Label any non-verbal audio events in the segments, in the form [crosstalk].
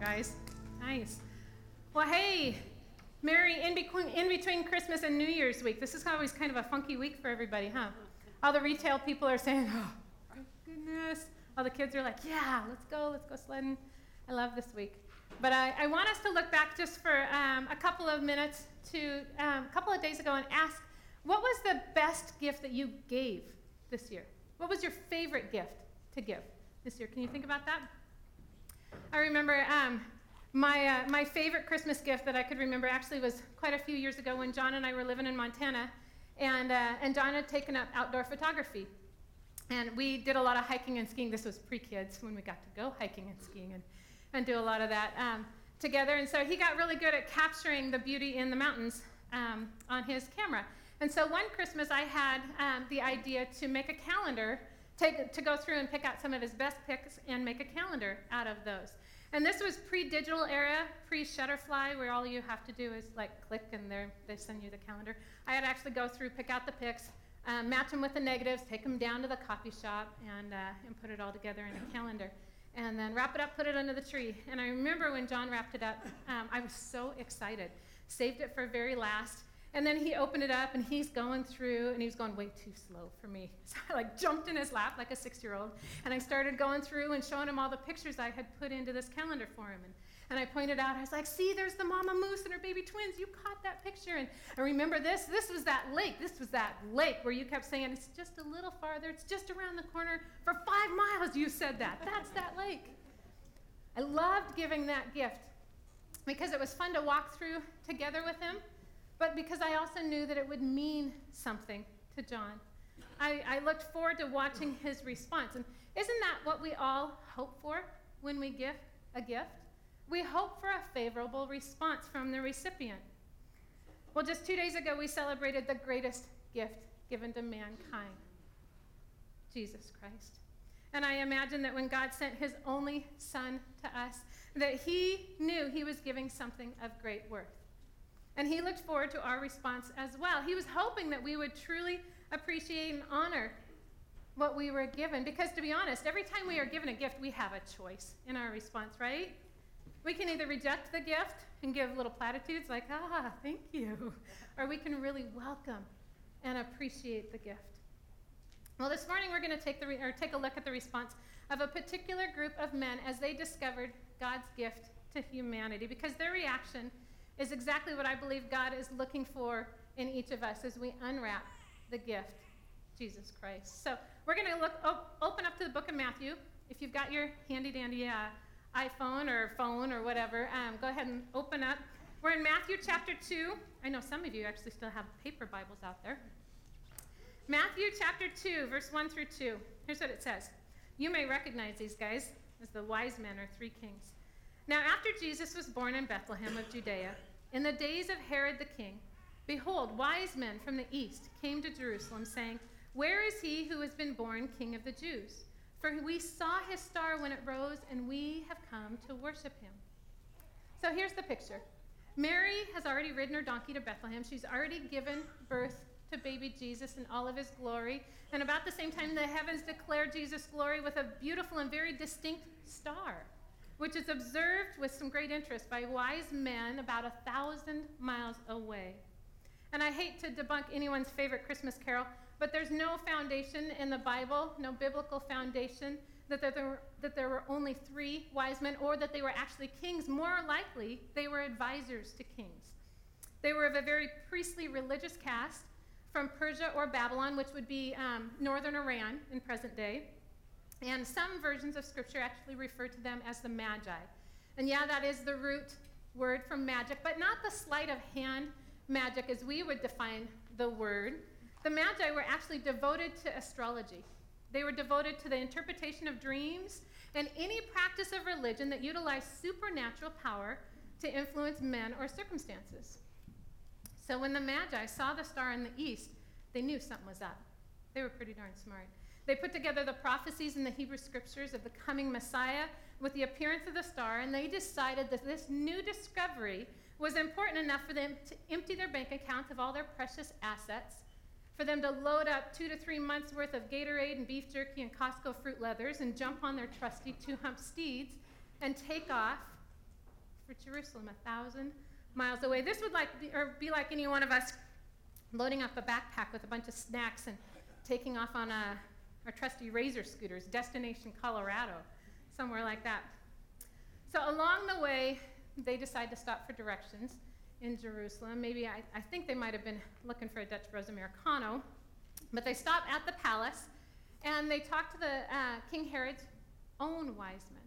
guys. Nice. Well, hey, Merry in between, in between Christmas and New Year's week. This is always kind of a funky week for everybody, huh? All the retail people are saying, oh, goodness. All the kids are like, yeah, let's go, let's go sledding. I love this week. But I, I want us to look back just for um, a couple of minutes to um, a couple of days ago and ask, what was the best gift that you gave this year? What was your favorite gift to give this year? Can you think about that? I remember um, my, uh, my favorite Christmas gift that I could remember actually was quite a few years ago when John and I were living in Montana, and, uh, and John had taken up outdoor photography. And we did a lot of hiking and skiing. This was pre kids when we got to go hiking and skiing and, and do a lot of that um, together. And so he got really good at capturing the beauty in the mountains um, on his camera. And so one Christmas, I had um, the idea to make a calendar, take, to go through and pick out some of his best picks and make a calendar out of those. And this was pre-digital era, pre-Shutterfly, where all you have to do is like click and they they send you the calendar. I had to actually go through, pick out the pics, um, match them with the negatives, take them down to the coffee shop, and, uh, and put it all together in a calendar. And then wrap it up, put it under the tree. And I remember when John wrapped it up, um, I was so excited. Saved it for very last. And then he opened it up and he's going through and he was going way too slow for me. [laughs] So I like jumped in his lap like a six year old and I started going through and showing him all the pictures I had put into this calendar for him. And, and I pointed out, I was like, see, there's the mama moose and her baby twins. You caught that picture. And I remember this. This was that lake. This was that lake where you kept saying, it's just a little farther. It's just around the corner. For five miles, you said that. That's that lake. I loved giving that gift because it was fun to walk through together with him but because I also knew that it would mean something to John. I, I looked forward to watching his response. And isn't that what we all hope for when we give a gift? We hope for a favorable response from the recipient. Well, just two days ago, we celebrated the greatest gift given to mankind Jesus Christ. And I imagine that when God sent his only son to us, that he knew he was giving something of great worth. And he looked forward to our response as well. He was hoping that we would truly appreciate and honor what we were given. Because to be honest, every time we are given a gift, we have a choice in our response, right? We can either reject the gift and give little platitudes like, ah, thank you, or we can really welcome and appreciate the gift. Well, this morning we're going to take, the re- or take a look at the response of a particular group of men as they discovered God's gift to humanity because their reaction is exactly what I believe God is looking for in each of us as we unwrap the gift, Jesus Christ. So we're going to look op- open up to the book of Matthew. If you've got your handy dandy uh, iPhone or phone or whatever, um, go ahead and open up. We're in Matthew chapter 2. I know some of you actually still have paper Bibles out there. Matthew chapter 2, verse 1 through 2. Here's what it says. You may recognize these guys as the wise men or three kings. Now, after Jesus was born in Bethlehem of Judea, in the days of Herod the king, behold, wise men from the east came to Jerusalem, saying, Where is he who has been born king of the Jews? For we saw his star when it rose, and we have come to worship him. So here's the picture Mary has already ridden her donkey to Bethlehem. She's already given birth to baby Jesus in all of his glory. And about the same time, the heavens declare Jesus' glory with a beautiful and very distinct star which is observed with some great interest by wise men about a thousand miles away. And I hate to debunk anyone's favorite Christmas carol, but there's no foundation in the Bible, no biblical foundation, that there, were, that there were only three wise men or that they were actually kings. More likely, they were advisors to kings. They were of a very priestly religious caste from Persia or Babylon, which would be um, northern Iran in present day. And some versions of Scripture actually refer to them as the Magi. And yeah, that is the root word from magic, but not the sleight of hand magic as we would define the word. The Magi were actually devoted to astrology, they were devoted to the interpretation of dreams and any practice of religion that utilized supernatural power to influence men or circumstances. So when the Magi saw the star in the east, they knew something was up. They were pretty darn smart. They put together the prophecies in the Hebrew scriptures of the coming Messiah with the appearance of the star, and they decided that this new discovery was important enough for them to empty their bank accounts of all their precious assets, for them to load up two to three months worth of Gatorade and beef jerky and Costco fruit leathers and jump on their trusty two hump steeds and take off for Jerusalem, a thousand miles away. This would like be, or be like any one of us loading up a backpack with a bunch of snacks and taking off on a, our trusty razor scooters, destination Colorado, somewhere like that. So along the way, they decide to stop for directions in Jerusalem. Maybe I, I think they might have been looking for a Dutch Bros Americano, but they stop at the palace and they talk to the uh, King Herod's own wise men.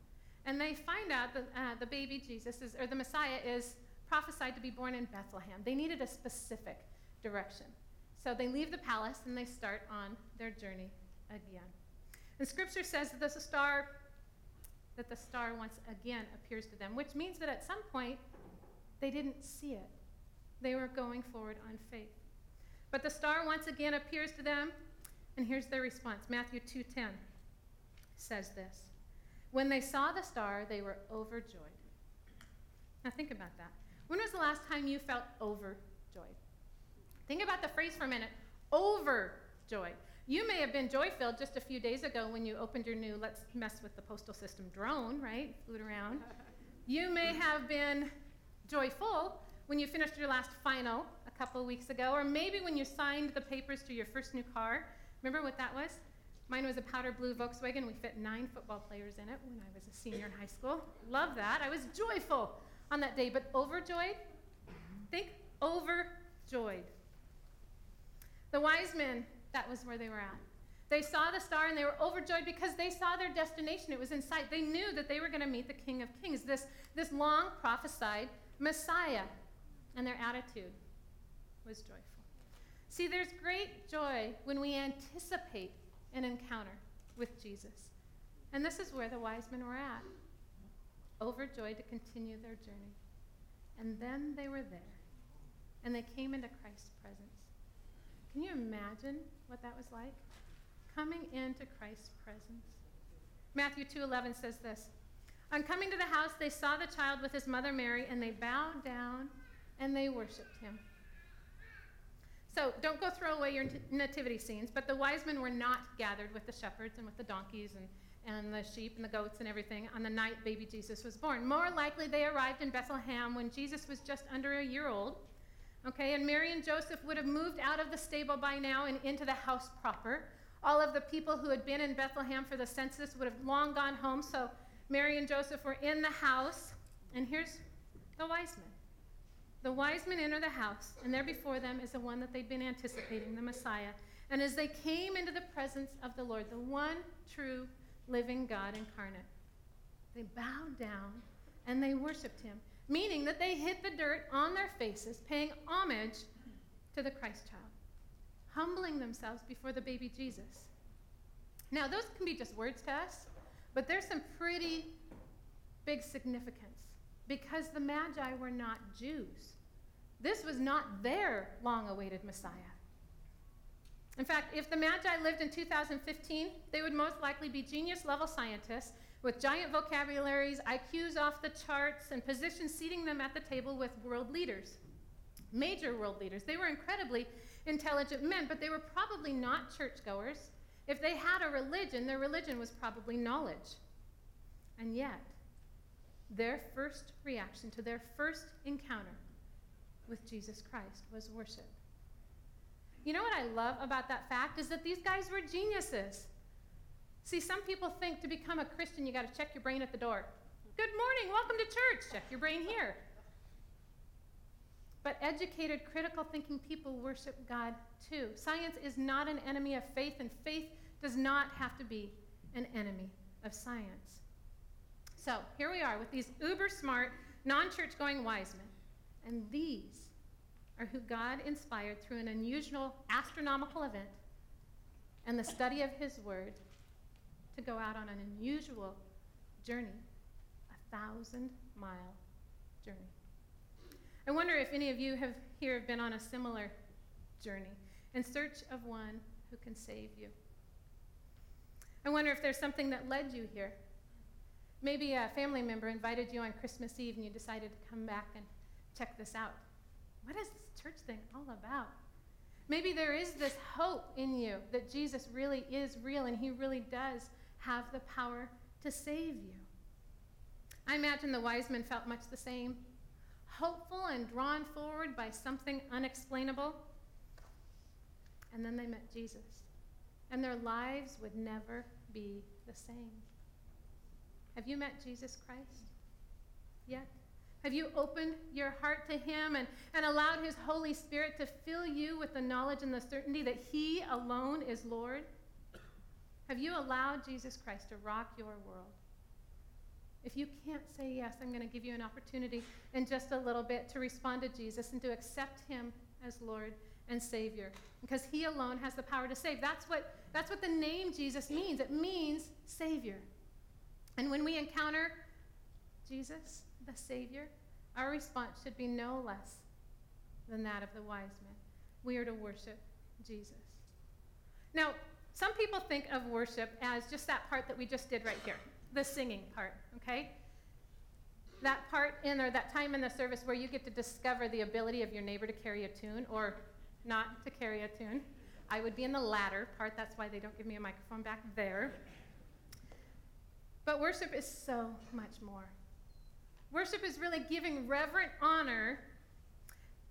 And they find out that uh, the baby Jesus is, or the Messiah is prophesied to be born in Bethlehem. They needed a specific direction. So they leave the palace and they start on their journey again. And scripture says that the star that the star once again appears to them, which means that at some point they didn't see it. They were going forward on faith. But the star once again appears to them, and here's their response. Matthew 2:10 says this. When they saw the star, they were overjoyed. Now think about that. When was the last time you felt overjoyed? Think about the phrase for a minute. Overjoyed. You may have been joy filled just a few days ago when you opened your new Let's Mess with the Postal System drone, right? Flew it around. [laughs] You may have been joyful when you finished your last final a couple weeks ago, or maybe when you signed the papers to your first new car. Remember what that was? Mine was a powder blue Volkswagen. We fit nine football players in it when I was a senior in high school. Love that. I was joyful on that day, but overjoyed? Think overjoyed. The wise men that was where they were at. They saw the star and they were overjoyed because they saw their destination. It was in sight. They knew that they were going to meet the King of Kings, this, this long prophesied Messiah. And their attitude was joyful. See, there's great joy when we anticipate an encounter with Jesus. And this is where the wise men were at, overjoyed to continue their journey. And then they were there, and they came into Christ's presence. Can you imagine what that was like? Coming into Christ's presence. Matthew 2:11 says this. On coming to the house, they saw the child with his mother Mary, and they bowed down and they worshiped him. So don't go throw away your nativity scenes, but the wise men were not gathered with the shepherds and with the donkeys and, and the sheep and the goats and everything on the night baby Jesus was born. More likely, they arrived in Bethlehem when Jesus was just under a year old Okay, and Mary and Joseph would have moved out of the stable by now and into the house proper. All of the people who had been in Bethlehem for the census would have long gone home, so Mary and Joseph were in the house. And here's the wise men. The wise men enter the house, and there before them is the one that they'd been anticipating, the Messiah. And as they came into the presence of the Lord, the one true living God incarnate, they bowed down and they worshiped him meaning that they hit the dirt on their faces, paying homage to the Christ child, humbling themselves before the baby Jesus. Now, those can be just words to us, but there's some pretty big significance because the Magi were not Jews. This was not their long awaited Messiah. In fact, if the Magi lived in 2015, they would most likely be genius level scientists with giant vocabularies, IQs off the charts, and positions seating them at the table with world leaders, major world leaders. They were incredibly intelligent men, but they were probably not churchgoers. If they had a religion, their religion was probably knowledge. And yet, their first reaction to their first encounter with Jesus Christ was worship. You know what I love about that fact is that these guys were geniuses. See, some people think to become a Christian, you got to check your brain at the door. Good morning, welcome to church. Check your brain here. But educated, critical thinking people worship God too. Science is not an enemy of faith, and faith does not have to be an enemy of science. So here we are with these uber smart, non church going wise men. And these are who God inspired through an unusual astronomical event and the study of His Word to go out on an unusual journey, a thousand mile journey. I wonder if any of you have here have been on a similar journey in search of one who can save you. I wonder if there's something that led you here. Maybe a family member invited you on Christmas Eve and you decided to come back and check this out. What is this church thing all about? Maybe there is this hope in you that Jesus really is real and he really does have the power to save you. I imagine the wise men felt much the same hopeful and drawn forward by something unexplainable. And then they met Jesus, and their lives would never be the same. Have you met Jesus Christ yet? Have you opened your heart to Him and, and allowed His Holy Spirit to fill you with the knowledge and the certainty that He alone is Lord? Have you allowed Jesus Christ to rock your world? If you can't say yes, I'm going to give you an opportunity in just a little bit to respond to Jesus and to accept Him as Lord and Savior because He alone has the power to save. That's what, that's what the name Jesus means. It means Savior. And when we encounter Jesus, the Savior, our response should be no less than that of the wise men. We are to worship Jesus. Now, some people think of worship as just that part that we just did right here, the singing part, okay? That part in or that time in the service where you get to discover the ability of your neighbor to carry a tune or not to carry a tune. I would be in the latter part, that's why they don't give me a microphone back there. But worship is so much more. Worship is really giving reverent honor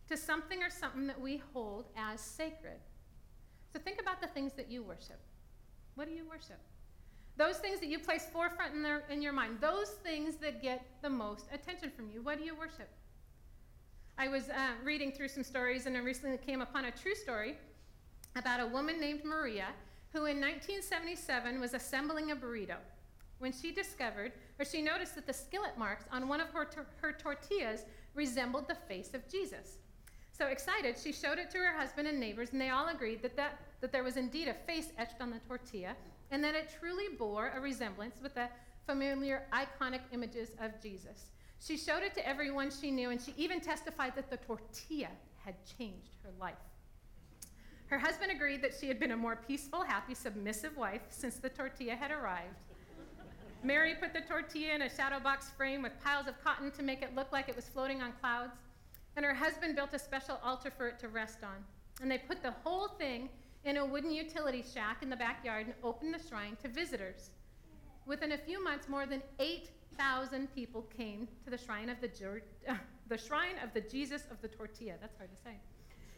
to something or something that we hold as sacred. So think about things that you worship. What do you worship? Those things that you place forefront in, their, in your mind, those things that get the most attention from you. What do you worship? I was uh, reading through some stories and I recently came upon a true story about a woman named Maria who in 1977 was assembling a burrito when she discovered, or she noticed that the skillet marks on one of her, her tortillas resembled the face of Jesus. So excited, she showed it to her husband and neighbors, and they all agreed that, that, that there was indeed a face etched on the tortilla, and that it truly bore a resemblance with the familiar iconic images of Jesus. She showed it to everyone she knew, and she even testified that the tortilla had changed her life. Her husband agreed that she had been a more peaceful, happy, submissive wife since the tortilla had arrived. Mary put the tortilla in a shadow box frame with piles of cotton to make it look like it was floating on clouds. And her husband built a special altar for it to rest on. And they put the whole thing in a wooden utility shack in the backyard and opened the shrine to visitors. Within a few months, more than 8,000 people came to the shrine of the, uh, [laughs] the shrine of the Jesus of the tortilla. That's hard to say.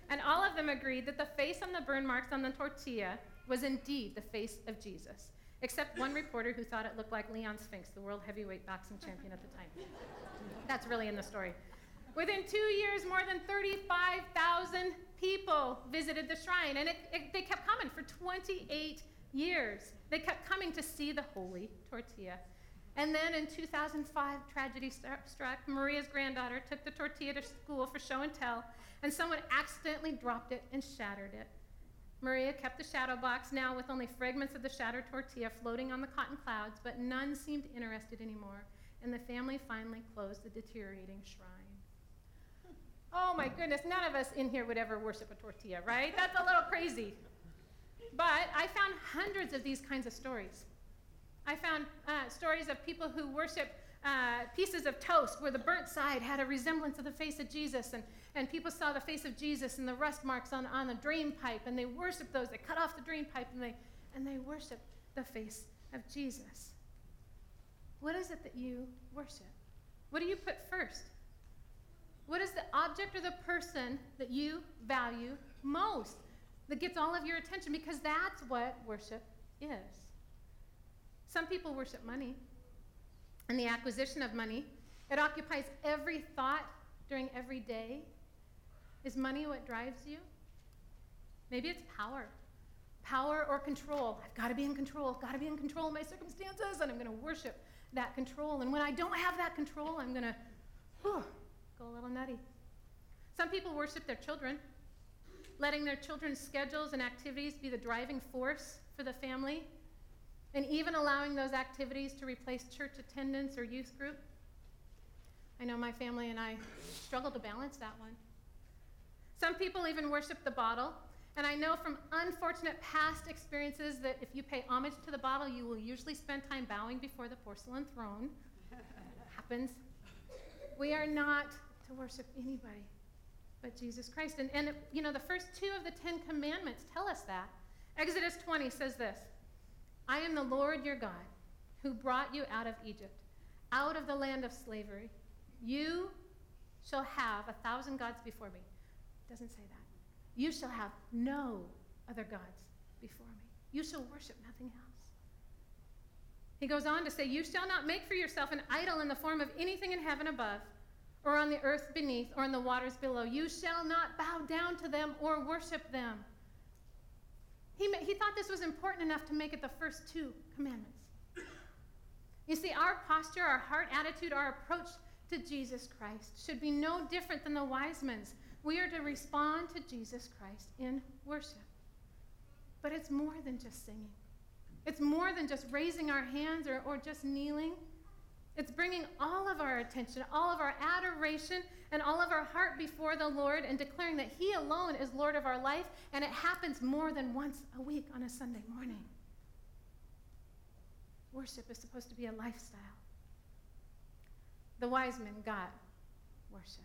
And all of them agreed that the face on the burn marks on the tortilla was indeed the face of Jesus except one reporter who thought it looked like Leon Spinks, the world heavyweight boxing champion at the time. That's really in the story. Within two years, more than 35,000 people visited the shrine, and it, it, they kept coming for 28 years. They kept coming to see the holy tortilla. And then in 2005, tragedy struck. Maria's granddaughter took the tortilla to school for show and tell, and someone accidentally dropped it and shattered it. Maria kept the shadow box, now with only fragments of the shattered tortilla floating on the cotton clouds, but none seemed interested anymore, and the family finally closed the deteriorating shrine. Oh my goodness, none of us in here would ever worship a tortilla, right? That's a little crazy. But I found hundreds of these kinds of stories. I found uh, stories of people who worship uh, pieces of toast where the burnt side had a resemblance of the face of Jesus, and, and people saw the face of Jesus and the rust marks on, on the drain pipe, and they worshiped those. They cut off the drain pipe and they, and they worshiped the face of Jesus. What is it that you worship? What do you put first? What is the object or the person that you value most that gets all of your attention? Because that's what worship is. Some people worship money and the acquisition of money. It occupies every thought during every day. Is money what drives you? Maybe it's power. Power or control. I've got to be in control. I've got to be in control of my circumstances, and I'm going to worship that control. And when I don't have that control, I'm going to go a little nutty. Some people worship their children, letting their children's schedules and activities be the driving force for the family and even allowing those activities to replace church attendance or youth group. I know my family and I struggle to balance that one. Some people even worship the bottle, and I know from unfortunate past experiences that if you pay homage to the bottle, you will usually spend time bowing before the porcelain throne. [laughs] happens. We are not worship anybody but Jesus Christ. And, and, you know, the first two of the Ten Commandments tell us that. Exodus 20 says this I am the Lord your God who brought you out of Egypt, out of the land of slavery. You shall have a thousand gods before me. It doesn't say that. You shall have no other gods before me. You shall worship nothing else. He goes on to say, You shall not make for yourself an idol in the form of anything in heaven above, or on the earth beneath, or in the waters below. You shall not bow down to them or worship them. He, he thought this was important enough to make it the first two commandments. You see, our posture, our heart attitude, our approach to Jesus Christ should be no different than the wise men's. We are to respond to Jesus Christ in worship. But it's more than just singing, it's more than just raising our hands or, or just kneeling. It's bringing all of our attention, all of our adoration, and all of our heart before the Lord and declaring that He alone is Lord of our life, and it happens more than once a week on a Sunday morning. Worship is supposed to be a lifestyle. The wise men got worship.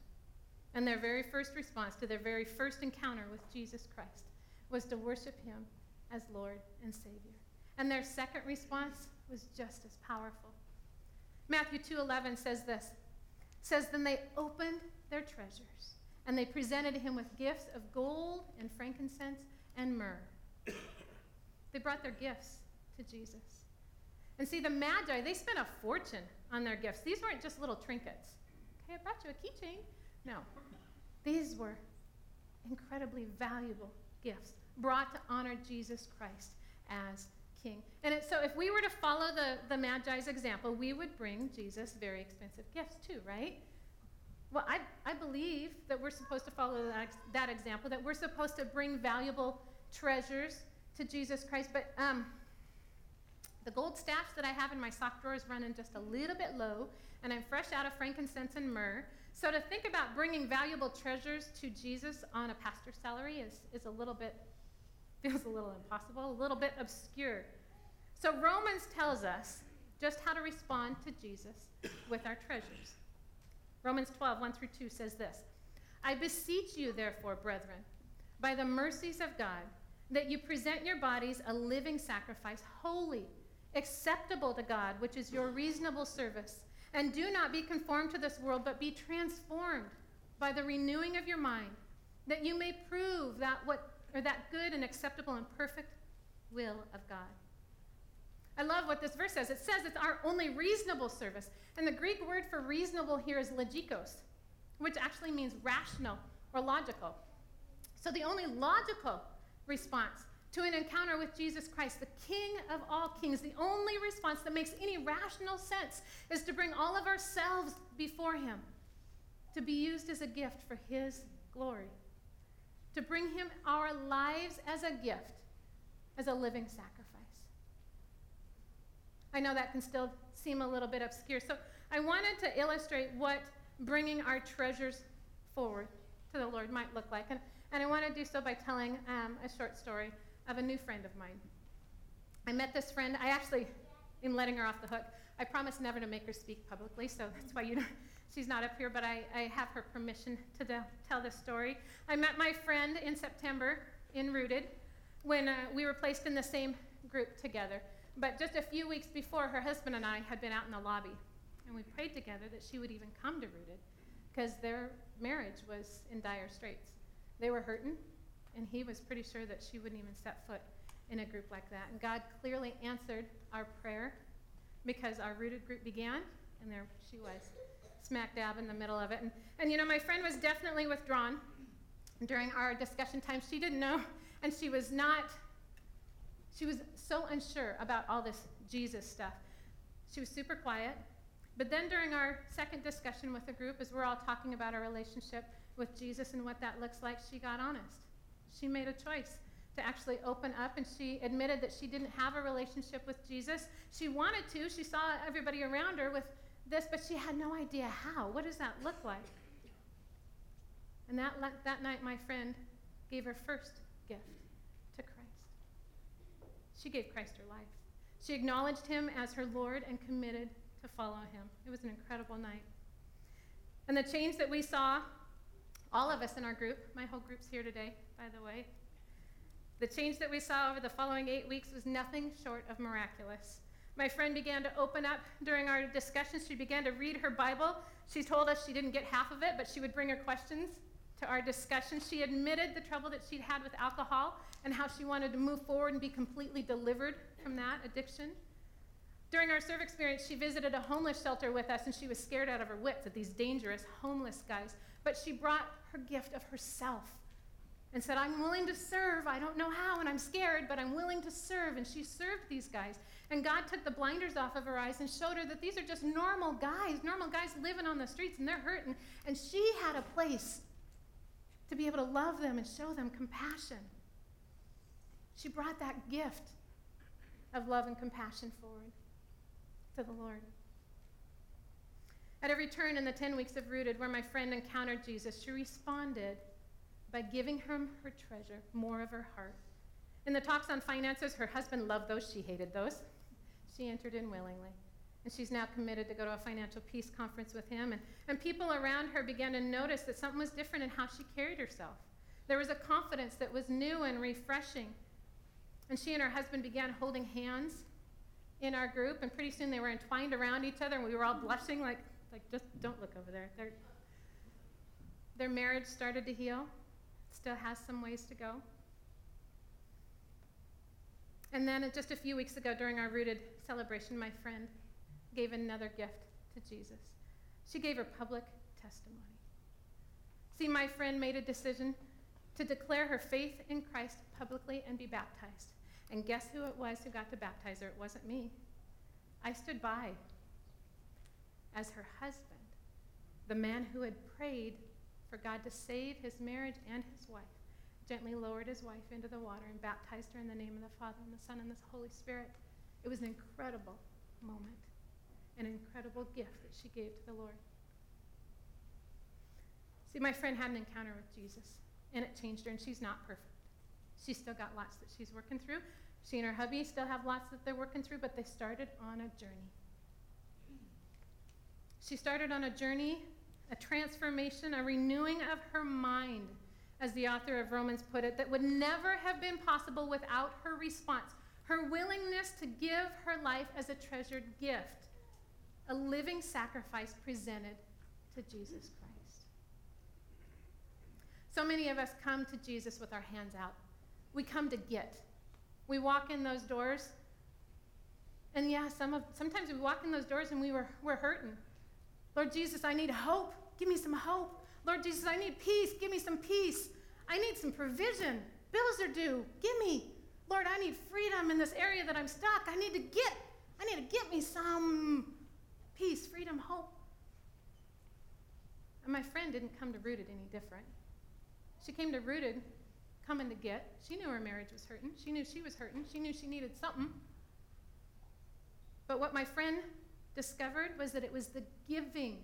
And their very first response to their very first encounter with Jesus Christ was to worship him as Lord and Savior. And their second response was just as powerful. Matthew 2:11 says this. Says then they opened their treasures and they presented him with gifts of gold and frankincense and myrrh. they brought their gifts to Jesus. And see the Magi, they spent a fortune on their gifts. These weren't just little trinkets. Okay, I brought you a keychain. No. These were incredibly valuable gifts brought to honor Jesus Christ as king. And it, so if we were to follow the, the Magi's example, we would bring Jesus very expensive gifts too, right? Well, I, I believe that we're supposed to follow that, that example, that we're supposed to bring valuable treasures to Jesus Christ. But um, the gold staffs that I have in my sock drawer is running just a little bit low, and I'm fresh out of frankincense and myrrh. So to think about bringing valuable treasures to Jesus on a pastor's salary is, is a little bit feels a little impossible, a little bit obscure. So Romans tells us just how to respond to Jesus with our treasures. Romans 12, 1 through 2 says this I beseech you, therefore, brethren, by the mercies of God, that you present your bodies a living sacrifice, holy, acceptable to God, which is your reasonable service. And do not be conformed to this world, but be transformed by the renewing of your mind, that you may prove that what or that good and acceptable and perfect will of God. I love what this verse says. It says it's our only reasonable service. And the Greek word for reasonable here is logikos, which actually means rational or logical. So the only logical response to an encounter with Jesus Christ, the King of all kings, the only response that makes any rational sense is to bring all of ourselves before Him, to be used as a gift for His glory to bring him our lives as a gift, as a living sacrifice. I know that can still seem a little bit obscure. So I wanted to illustrate what bringing our treasures forward to the Lord might look like. And, and I want to do so by telling um, a short story of a new friend of mine. I met this friend. I actually, am letting her off the hook, I promised never to make her speak publicly, so that's why you don't, she's not up here, but I, I have her permission to tell this story. I met my friend in September in Rooted when uh, we were placed in the same group together. But just a few weeks before, her husband and I had been out in the lobby, and we prayed together that she would even come to Rooted because their marriage was in dire straits. They were hurting, and he was pretty sure that she wouldn't even set foot in a group like that. And God clearly answered our prayer because our Rooted group began, and there she was smack dab in the middle of it. And, and you know, my friend was definitely withdrawn during our discussion time. She didn't know, and she was not, she was so unsure about all this Jesus stuff. She was super quiet. But then during our second discussion with the group, as we're all talking about our relationship with Jesus and what that looks like, she got honest. She made a choice to actually open up and she admitted that she didn't have a relationship with Jesus. She wanted to. She saw everybody around her with this, but she had no idea how. What does that look like? And that, that night, my friend gave her first gift to Christ. She gave Christ her life. She acknowledged him as her Lord and committed to follow him. It was an incredible night. And the change that we saw, all of us in our group, my whole group's here today, by the way, the change that we saw over the following eight weeks was nothing short of miraculous. My friend began to open up during our discussions. She began to read her Bible. She told us she didn't get half of it, but she would bring her questions to our discussion. She admitted the trouble that she'd had with alcohol and how she wanted to move forward and be completely delivered from that addiction. During our serve experience, she visited a homeless shelter with us and she was scared out of her wits at these dangerous homeless guys. But she brought her gift of herself and said, I'm willing to serve. I don't know how, and I'm scared, but I'm willing to serve. And she served these guys. And God took the blinders off of her eyes and showed her that these are just normal guys, normal guys living on the streets, and they're hurting. And she had a place to be able to love them and show them compassion. She brought that gift of love and compassion forward to the Lord. At every turn in the 10 weeks of Rooted, where my friend encountered Jesus, she responded by giving him her treasure, more of her heart. In the talks on finances, her husband loved those, she hated those. She entered in willingly. And she's now committed to go to a financial peace conference with him. And, and people around her began to notice that something was different in how she carried herself. There was a confidence that was new and refreshing. And she and her husband began holding hands in our group, and pretty soon they were entwined around each other, and we were all blushing, like, like just don't look over there. Their, their marriage started to heal, still has some ways to go. And then uh, just a few weeks ago during our rooted celebration, my friend gave another gift to Jesus. She gave her public testimony. See, my friend made a decision to declare her faith in Christ publicly and be baptized. And guess who it was who got to baptize her? It wasn't me. I stood by as her husband, the man who had prayed for God to save his marriage and his wife gently lowered his wife into the water and baptized her in the name of the Father and the Son and the Holy Spirit. It was an incredible moment, an incredible gift that she gave to the Lord. See, my friend had an encounter with Jesus, and it changed her, and she's not perfect. She's still got lots that she's working through. She and her hubby still have lots that they're working through, but they started on a journey. She started on a journey, a transformation, a renewing of her mind as the author of Romans put it, that would never have been possible without her response, her willingness to give her life as a treasured gift, a living sacrifice presented to Jesus Christ. So many of us come to Jesus with our hands out. We come to get. We walk in those doors, and yeah, some of, sometimes we walk in those doors and we were, we're hurting. Lord Jesus, I need hope. Give me some hope. Lord Jesus, I need peace. Give me some peace. I need some provision. Bills are due. Give me. Lord, I need freedom in this area that I'm stuck. I need to get, I need to get me some peace, freedom, hope. And my friend didn't come to Rooted any different. She came to Rooted coming to get. She knew her marriage was hurting. She knew she was hurting. She knew she needed something. But what my friend discovered was that it was the giving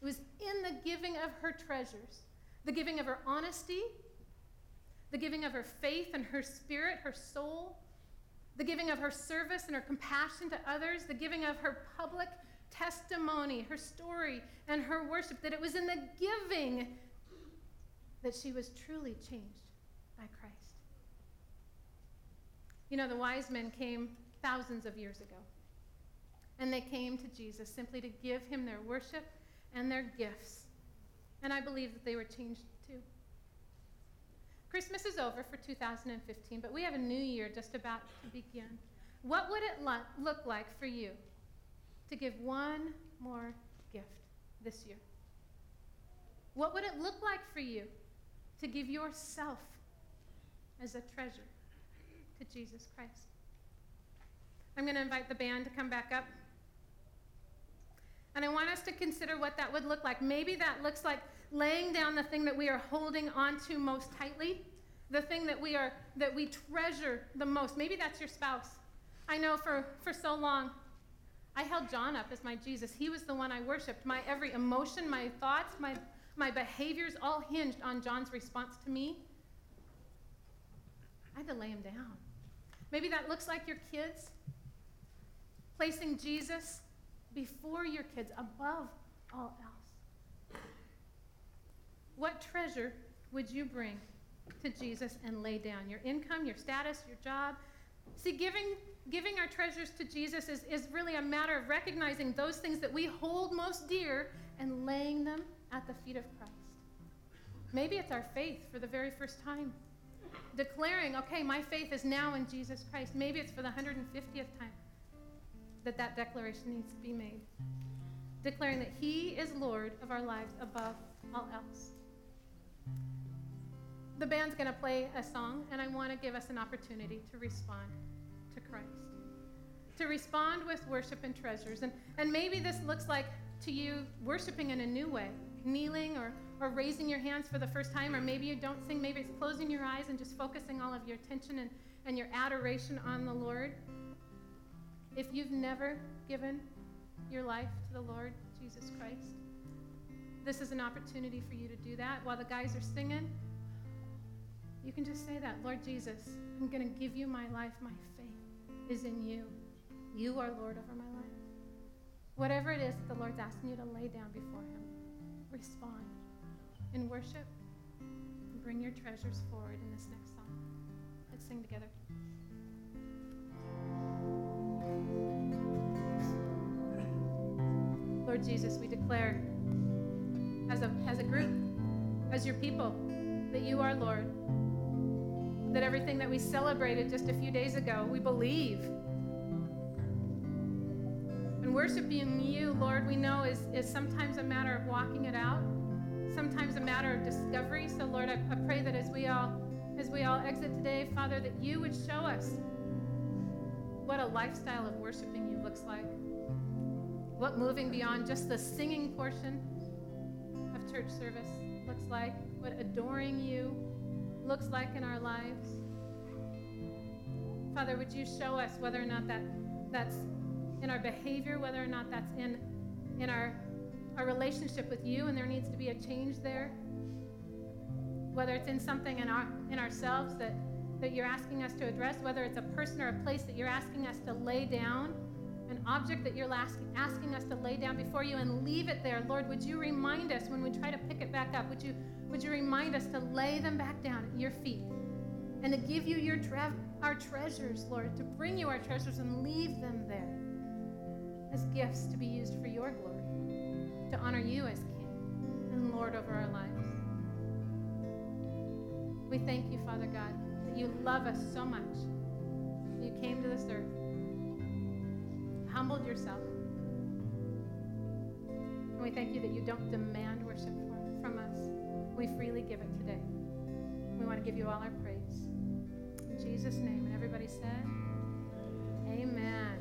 it was in the giving of her treasures, the giving of her honesty, the giving of her faith and her spirit, her soul, the giving of her service and her compassion to others, the giving of her public testimony, her story, and her worship, that it was in the giving that she was truly changed by Christ. You know, the wise men came thousands of years ago, and they came to Jesus simply to give him their worship and their gifts. And I believe that they were changed too. Christmas is over for 2015, but we have a new year just about to begin. What would it lo- look like for you to give one more gift this year? What would it look like for you to give yourself as a treasure to Jesus Christ? I'm going to invite the band to come back up. And I want us to consider what that would look like. Maybe that looks like laying down the thing that we are holding onto most tightly, the thing that we are that we treasure the most. Maybe that's your spouse. I know for, for so long, I held John up as my Jesus. He was the one I worshiped. My every emotion, my thoughts, my, my behaviors all hinged on John's response to me. I had to lay him down. Maybe that looks like your kids. Placing Jesus before your kids, above all else. What treasure would you bring to Jesus and lay down? Your income, your status, your job? See, giving giving our treasures to Jesus is, is really a matter of recognizing those things that we hold most dear and laying them at the feet of Christ. Maybe it's our faith for the very first time. Declaring, okay, my faith is now in Jesus Christ. Maybe it's for the 150th time that that declaration needs to be made. Declaring that He is Lord of our lives above all else. The band's going to play a song, and I want to give us an opportunity to respond to Christ. To respond with worship and treasures. And, and maybe this looks like to you worshiping in a new way, kneeling or, or raising your hands for the first time, or maybe you don't sing, maybe it's closing your eyes and just focusing all of your attention and, and your adoration on the Lord. If you've never given your life to the Lord Jesus Christ, this is an opportunity for you to do that. While the guys are singing, you can just say that Lord Jesus, I'm going to give you my life. My faith is in you. You are Lord over my life. Whatever it is that the Lord's asking you to lay down before Him, respond in worship and bring your treasures forward in this next song. Let's sing together. Lord Jesus, we declare as a, as a group, as your people, that you are Lord. That everything that we celebrated just a few days ago, we believe. And worshiping you, Lord, we know is, is sometimes a matter of walking it out, sometimes a matter of discovery. So, Lord, I, I pray that as we all as we all exit today, Father, that you would show us what a lifestyle of worshiping you looks like. What moving beyond just the singing portion of church service looks like, what adoring you looks like in our lives. Father, would you show us whether or not that that's in our behavior, whether or not that's in in our our relationship with you and there needs to be a change there? Whether it's in something in our in ourselves that that you're asking us to address, whether it's a person or a place that you're asking us to lay down, object that you're asking, us to lay down before you and leave it there. Lord, would you remind us when we try to pick it back up? Would you would you remind us to lay them back down at your feet and to give you your tre- our treasures, Lord, to bring you our treasures and leave them there as gifts to be used for your glory, to honor you as King and Lord over our lives. We thank you, Father God, that you love us so much. You came to this earth, humbled yourself. And we thank you that you don't demand worship from us. We freely give it today. We want to give you all our praise. In Jesus' name. And everybody said, Amen.